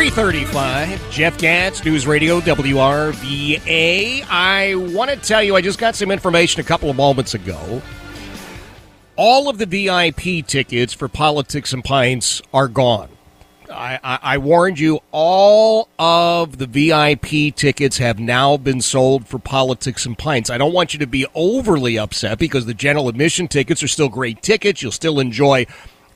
335, Jeff Katz, News Radio WRVA. I want to tell you, I just got some information a couple of moments ago. All of the VIP tickets for Politics and Pints are gone. I, I, I warned you, all of the VIP tickets have now been sold for Politics and Pints. I don't want you to be overly upset because the general admission tickets are still great tickets. You'll still enjoy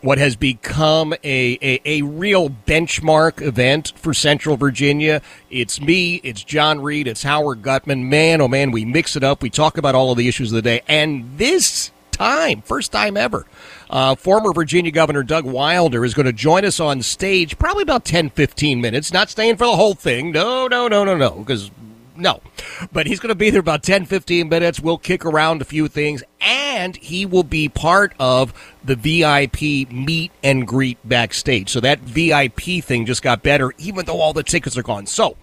what has become a, a, a, real benchmark event for Central Virginia. It's me, it's John Reed, it's Howard Gutman. Man, oh man, we mix it up. We talk about all of the issues of the day. And this time, first time ever, uh, former Virginia Governor Doug Wilder is going to join us on stage probably about 10, 15 minutes. Not staying for the whole thing. No, no, no, no, no, because no. But he's going to be there about 10, 15 minutes. We'll kick around a few things, and he will be part of the VIP meet and greet backstage. So that VIP thing just got better, even though all the tickets are gone. So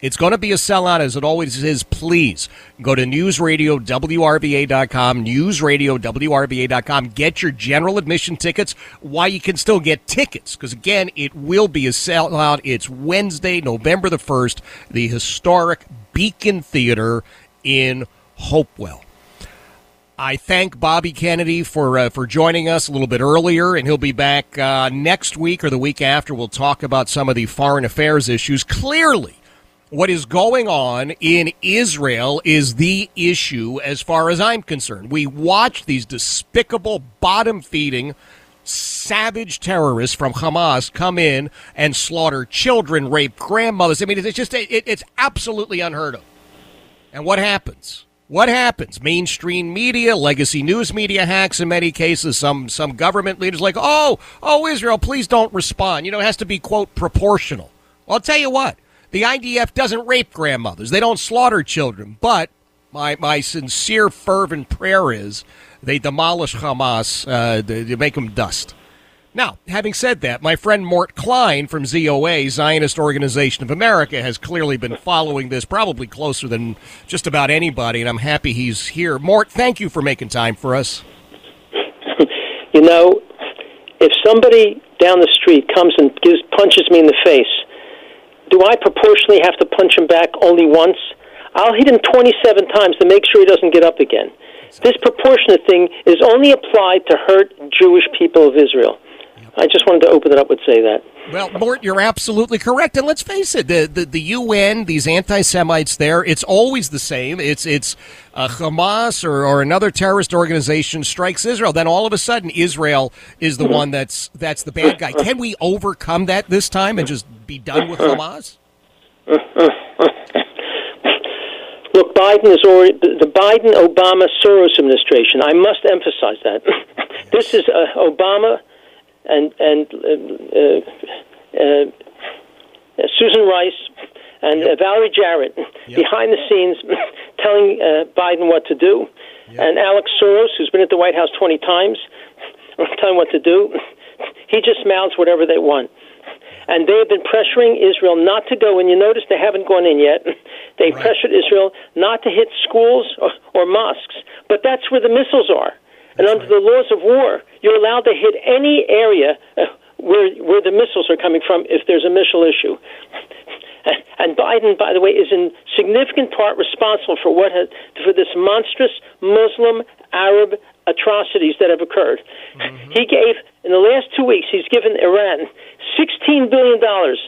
it's going to be a sellout as it always is. Please go to newsradiowrva.com, newsradiowrva.com. Get your general admission tickets while you can still get tickets because, again, it will be a sellout. It's Wednesday, November the 1st, the historic Beacon Theater in Hopewell. I thank Bobby Kennedy for uh, for joining us a little bit earlier, and he'll be back uh, next week or the week after. We'll talk about some of the foreign affairs issues. Clearly, what is going on in Israel is the issue as far as I'm concerned. We watch these despicable, bottom feeding, savage terrorists from Hamas come in and slaughter children, rape grandmothers. I mean, it's just, it, it's absolutely unheard of. And what happens? What happens? Mainstream media, legacy news media hacks in many cases, some some government leaders like, oh, oh, Israel, please don't respond. You know, it has to be, quote, proportional. Well, I'll tell you what the IDF doesn't rape grandmothers. They don't slaughter children. But my, my sincere, fervent prayer is they demolish Hamas, uh, they, make them dust. Now, having said that, my friend Mort Klein from ZOA, Zionist Organization of America, has clearly been following this probably closer than just about anybody, and I'm happy he's here. Mort, thank you for making time for us. You know, if somebody down the street comes and gives punches me in the face, do I proportionally have to punch him back only once? I'll hit him 27 times to make sure he doesn't get up again. This proportionate thing is only applied to hurt Jewish people of Israel. I just wanted to open it up and say that. Well, Mort, you're absolutely correct. And let's face it, the, the, the UN, these anti Semites there, it's always the same. It's it's uh, Hamas or, or another terrorist organization strikes Israel. Then all of a sudden, Israel is the mm-hmm. one that's that's the bad guy. Can we overcome that this time and just be done with Hamas? Look, Biden is already the Biden Obama Soros administration. I must emphasize that this is uh, Obama and and uh, uh, uh, Susan Rice and yep. Valerie Jarrett yep. behind the scenes telling Biden what to do, yep. and Alex Soros, who's been at the White House twenty times, telling what to do. He just mouths whatever they want and they have been pressuring Israel not to go. And you notice they haven't gone in yet. They right. pressured Israel not to hit schools or, or mosques, but that's where the missiles are. And under right. the laws of war, you're allowed to hit any area uh, where where the missiles are coming from if there's a missile issue. And Biden, by the way, is in significant part responsible for what has, for this monstrous Muslim Arab atrocities that have occurred. Mm-hmm. He gave in the last two weeks. He's given Iran sixteen billion dollars,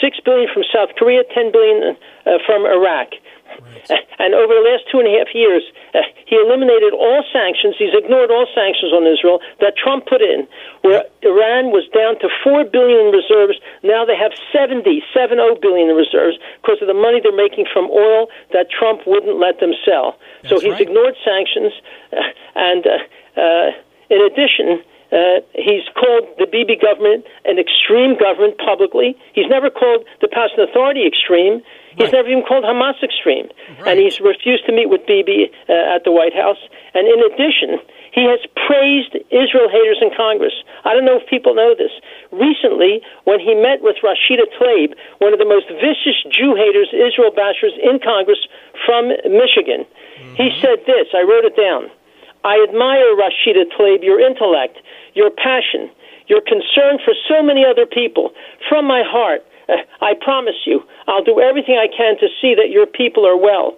six billion from South Korea, ten billion uh, from Iraq. Right. And over the last two and a half years, uh, he eliminated all sanctions. He's ignored all sanctions on Israel that Trump put in, where Iran was down to four billion in reserves. Now they have seventy, seven oh billion in reserves because of the money they're making from oil that Trump wouldn't let them sell. That's so he's right. ignored sanctions, uh, and uh, uh, in addition. Uh, he's called the Bibi government an extreme government publicly. He's never called the Palestinian Authority extreme. He's never even called Hamas extreme. Right. And he's refused to meet with Bibi uh, at the White House. And in addition, he has praised Israel haters in Congress. I don't know if people know this. Recently, when he met with Rashida Tlaib, one of the most vicious Jew haters, Israel bashers in Congress from Michigan, mm-hmm. he said this. I wrote it down. I admire Rashida Tlaib, your intellect, your passion, your concern for so many other people. From my heart, I promise you, I'll do everything I can to see that your people are well.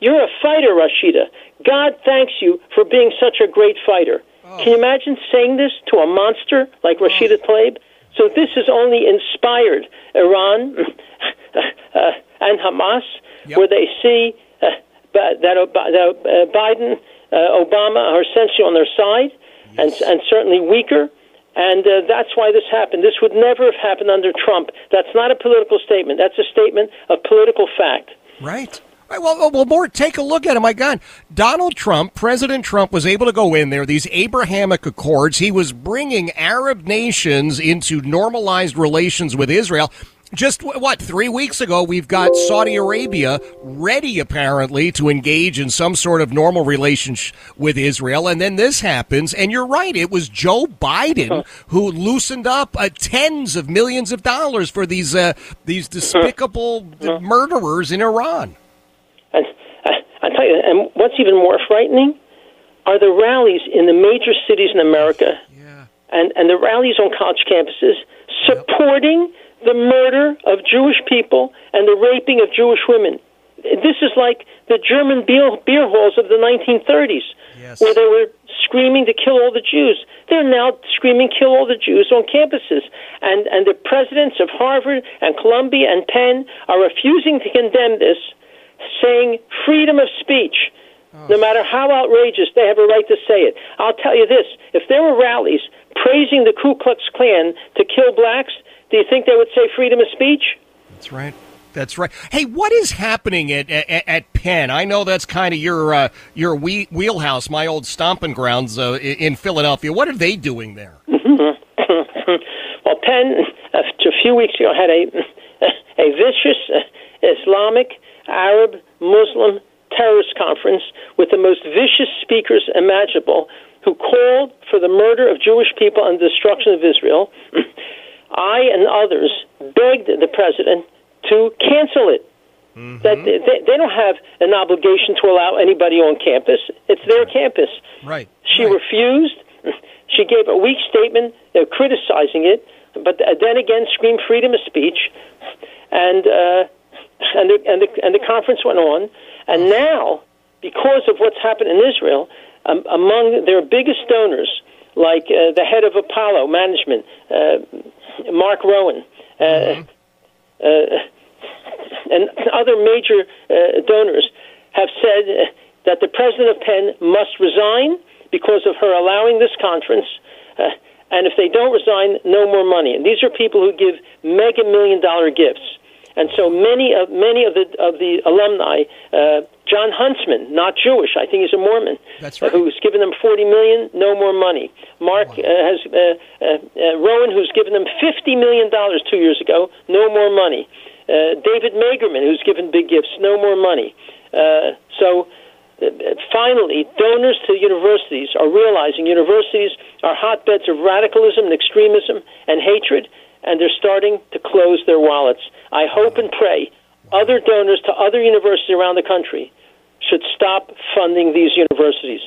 You're a fighter, Rashida. God thanks you for being such a great fighter. Oh. Can you imagine saying this to a monster like Rashida oh. Tlaib? So this has only inspired Iran uh, and Hamas, yep. where they see uh, that, uh, Biden, uh, Obama are essentially on their side, yes. and, and certainly weaker. And uh, that's why this happened. This would never have happened under Trump. That's not a political statement. That's a statement of political fact. Right. Right, well, well, Mort take a look at it. My God, Donald Trump, President Trump, was able to go in there. These Abrahamic Accords. He was bringing Arab nations into normalized relations with Israel. Just what three weeks ago, we've got Saudi Arabia ready apparently to engage in some sort of normal relationship with Israel, and then this happens. And you're right; it was Joe Biden who loosened up uh, tens of millions of dollars for these uh, these despicable murderers in Iran. And I tell you, and what's even more frightening are the rallies in the major cities in America, yeah. and and the rallies on college campuses supporting. Yep the murder of Jewish people and the raping of Jewish women. This is like the German beer, beer halls of the 1930s, yes. where they were screaming to kill all the Jews. They're now screaming kill all the Jews on campuses. And, and the presidents of Harvard and Columbia and Penn are refusing to condemn this, saying freedom of speech. Oh. No matter how outrageous, they have a right to say it. I'll tell you this if there were rallies praising the Ku Klux Klan to kill blacks, do you think they would say freedom of speech? That's right. That's right. Hey, what is happening at at, at Penn? I know that's kind of your uh, your wheelhouse, my old stomping grounds uh, in Philadelphia. What are they doing there? well, Penn, uh, a few weeks ago, had a a vicious uh, Islamic, Arab, Muslim terrorist conference with the most vicious speakers imaginable, who called for the murder of Jewish people and the destruction of Israel. I and others begged the president to cancel it. Mm-hmm. That they, they don't have an obligation to allow anybody on campus. It's their campus. Right. She right. refused. She gave a weak statement uh, criticizing it, but uh, then again screamed freedom of speech, and uh, and the, and the and the conference went on. And now, because of what's happened in Israel, um, among their biggest donors, like uh, the head of Apollo Management, uh, Mark Rowan, mm-hmm. and other major uh, donors have said that the president of Penn must resign because of her allowing this conference. And if they don't resign, no more money. And these are people who give mega million dollar gifts. And so many of many of the of the alumni, uh, Jon Huntsman, not Jewish, I think he's a Mormon, That's right. uh, who's given them forty million, no more money. Mark wow. uh, has uh, uh, uh, Rowan, who's given them fifty million dollars two years ago, no more money. Uh, David Magerman, who's given big gifts, no more money. Uh, so. Finally, donors to universities are realizing universities are hotbeds of radicalism and extremism and hatred, and they're starting to close their wallets. I hope and pray other donors to other universities around the country should stop funding these universities.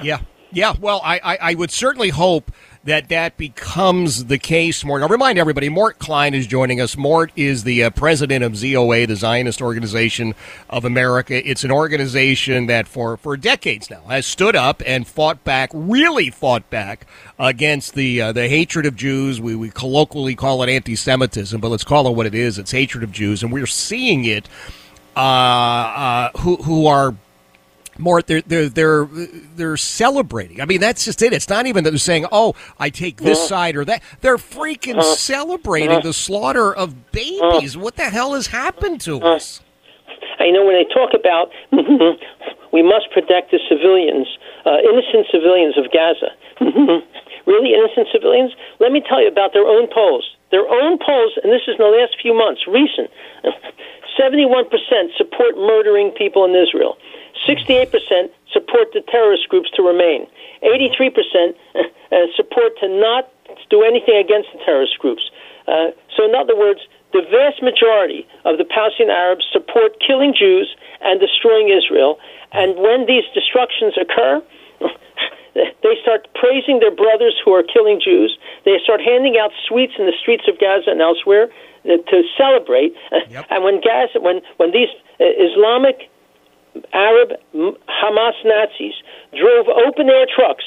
Yeah. Yeah, well, I, I, I would certainly hope that that becomes the case, Mort. I'll remind everybody, Mort Klein is joining us. Mort is the uh, president of ZOA, the Zionist Organization of America. It's an organization that for, for decades now has stood up and fought back, really fought back against the uh, the hatred of Jews. We, we colloquially call it anti-Semitism, but let's call it what it is. It's hatred of Jews, and we're seeing it. Uh, uh, who who are more they're they're they're they're celebrating. I mean, that's just it. It's not even that they're saying, "Oh, I take this uh-huh. side or that." They're freaking uh, celebrating uh, the slaughter of babies. Uh, what the hell has happened to us? I know when they talk about we must protect the civilians, uh, innocent civilians of Gaza. really, innocent civilians? Let me tell you about their own polls. Their own polls, and this is in the last few months, recent. 71% support murdering people in Israel. 68% support the terrorist groups to remain. 83% uh, support to not do anything against the terrorist groups. Uh, so, in other words, the vast majority of the Palestinian Arabs support killing Jews and destroying Israel. And when these destructions occur, they start praising their brothers who are killing Jews. They start handing out sweets in the streets of Gaza and elsewhere uh, to celebrate. Yep. And when Gaza, when when these uh, Islamic Arab Hamas Nazis drove open air trucks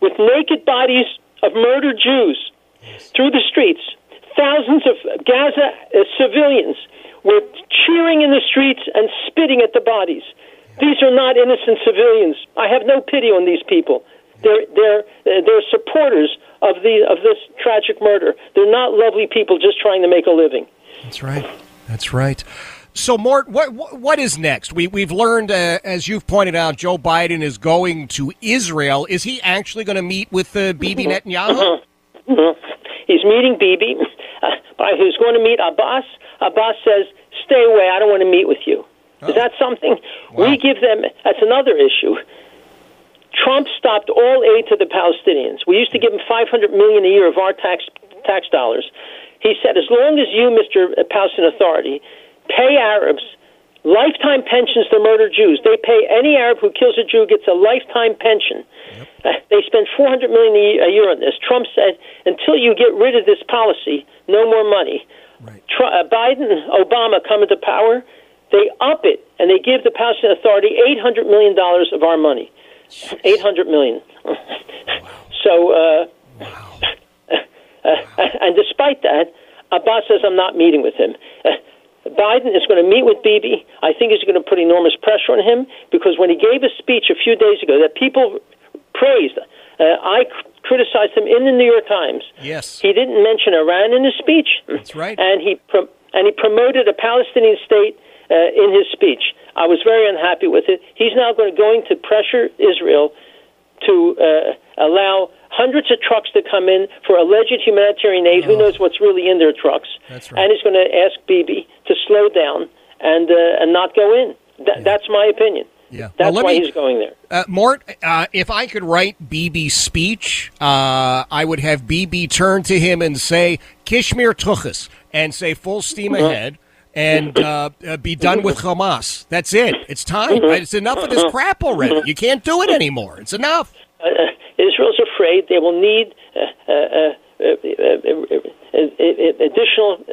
with naked bodies of murdered Jews through the streets. Thousands of Gaza uh, civilians were cheering in the streets and spitting at the bodies. These are not innocent civilians. I have no pity on these people. They're they're uh, they're supporters of the of this tragic murder. They're not lovely people just trying to make a living. That's right. That's right. So, Mort, what what is next? We we've learned, uh, as you've pointed out, Joe Biden is going to Israel. Is he actually going to meet with uh, Bibi mm-hmm. Netanyahu? Mm-hmm. Mm-hmm. He's meeting Bibi. Uh, he's going to meet Abbas. Abbas says, "Stay away. I don't want to meet with you." Oh. Is that something? Wow. We give them. That's another issue. Trump stopped all aid to the Palestinians. We used to give them 500 million a year of our tax tax dollars. He said, as long as you, Mr. Palestinian Authority, pay Arabs lifetime pensions to murder Jews. They pay any Arab who kills a Jew gets a lifetime pension. Yep. Uh, they spend 400 million a year on this. Trump said, until you get rid of this policy, no more money. Right. Tr- uh, Biden, Obama come into power, they up it and they give the Palestinian Authority 800 million dollars of our money. 800 million. wow. So, uh, wow. Uh, and despite that, Abbas says, I'm not meeting with him. Biden is going to meet with Bibi. I think he's going to put enormous pressure on him because when he gave a speech a few days ago that people praised, uh, I criticized him in the New York Times. Yes, he didn't mention Iran in his speech. That's right, and he pro- and he promoted a Palestinian state uh, in his speech. I was very unhappy with it. He's now going to going to pressure Israel to uh, allow hundreds of trucks to come in for alleged humanitarian aid. Oh. Who knows what's really in their trucks? That's right. And he's going to ask Bibi to slow down and uh, and not go in. Th- yeah. That's my opinion. Yeah, that's well, why me, he's going there. Uh, Mort, uh, if I could write Bibi's speech, uh, I would have Bibi turn to him and say "Kishmir Tuchus" and say "Full steam uh-huh. ahead." and uh, uh, be done with Hamas. That's it. It's time. Mm-hmm. It's enough of this crap already. You can't do it anymore. It's enough. Uh, uh Israel's afraid they will need uh, uh, additional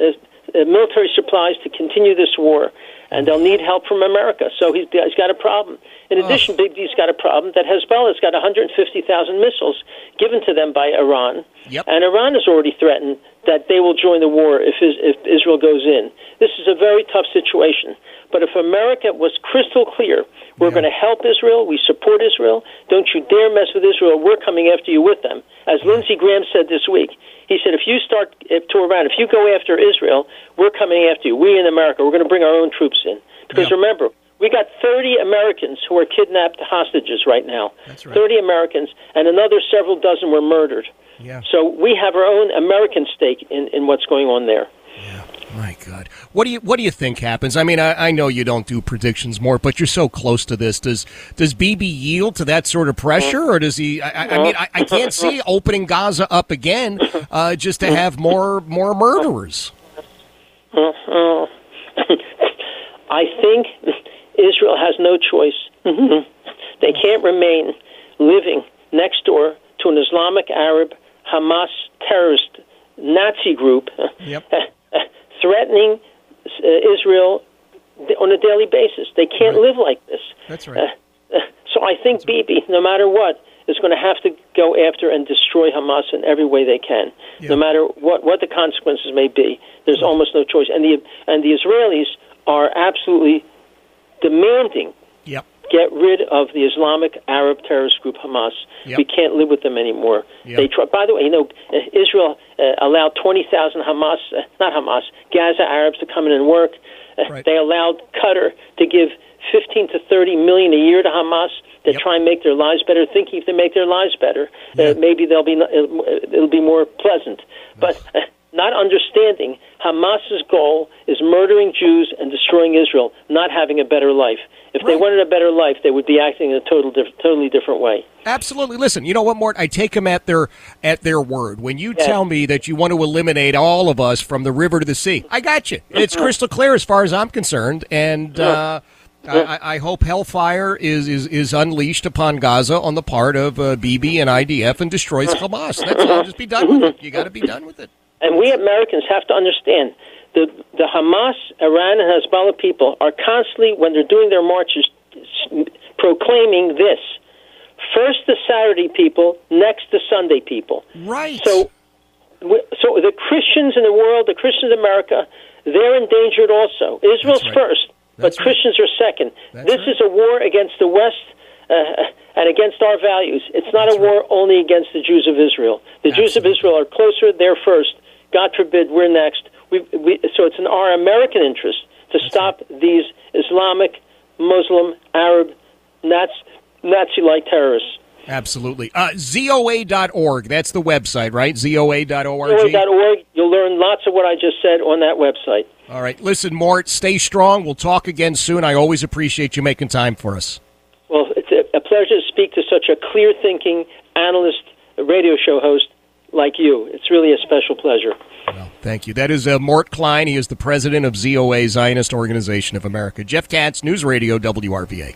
military supplies to continue this war, and they'll need help from America. So he's, he's got a problem. In addition, oh. Bibi's got a problem that Hezbollah's got 150,000 missiles given to them by Iran, yep. and Iran has already threatened that they will join the war if, if Israel goes in. This is a very tough situation. But if America was crystal clear, we're yeah. going to help Israel, we support Israel, don't you dare mess with Israel, we're coming after you with them. As Lindsey Graham said this week, he said, if you start to Iran, if you go after Israel, we're coming after you. We in America, we're going to bring our own troops in. Because yeah. remember, we got 30 Americans who are kidnapped hostages right now. That's right. 30 Americans, and another several dozen were murdered. Yeah. So we have our own American stake in, in what's going on there. Yeah. My God, what do you what do you think happens? I mean, I, I, know you don't do predictions Mort, but you're so close to this. Does does Bibi yield to that sort of pressure, or does he? I, I mean, I, I, can't see opening Gaza up again uh, just to have more more murderers. I think Israel has no choice. they can't remain living next door to an Islamic Arab Hamas terrorist Nazi group Yep. threatening uh, Israel on a daily basis. They can't Right. live like this. That's right. Uh, so I think Bibi, no matter what, is going to have to go after and destroy Hamas in every way they can, Yeah. no matter what, what the consequences may be. There's almost no choice, and the and the Israelis are absolutely demanding Yep. get rid of the Islamic Arab terrorist group Hamas. Yep. We can't live with them anymore. Yep. They try, by the way, you know, uh, Israel uh, allowed 20,000 Hamas, uh, not Hamas, Gaza Arabs to come in and work. Uh, Right. They allowed Qatar to give 15 to 30 million a year to Hamas to Yep. try and make their lives better, thinking if they make their lives better, Yeah. uh, maybe they'll be it'll, it'll be more pleasant. But uh, not understanding Hamas's goal is murdering Jews and destroying Israel, not having a better life. If they wanted a better life, they would be acting in a total diff- totally different way. Absolutely. Listen, you know what, Mort? I take them at their at their word. When you Yeah. tell me that you want to eliminate all of us from the river to the sea, I got you. It's crystal clear as far as I'm concerned, and uh, I, I- I hope hellfire is, is is unleashed upon Gaza on the part of uh, Bibi and IDF and destroys Hamas. That's all. Just be done with it. You got to be done with it. And we Americans have to understand the the Hamas, Iran, and Hezbollah people are constantly, when they're doing their marches, proclaiming this: first the Saturday people, next the Sunday people. Right. So, so the Christians in the world, the Christians in America, they're endangered also. Israel's right. first, That's but right. Christians are second. That's this right. is a war against the West. Uh, and against our values. It's not That's a war only against the Jews of Israel. The Jews of Israel are closer, they're first. God forbid we're next. We, we, so it's in our American interest to stop these Islamic, Muslim, Arab, Nazi like terrorists. Absolutely. Uh, ZOA.org. That's the website, right? ZOA.org. Org. You'll learn lots of what I just said on that website. All right. Listen, Mort, stay strong. We'll talk again soon. I always appreciate you making time for us. Well, it's a, a pleasure to speak to such a clear thinking analyst, radio show host like you. It's really a special pleasure. Well, thank you. That is uh, Mort Klein. He is the president of ZOA, Zionist Organization of America. Jeff Katz, News Radio, WRVA.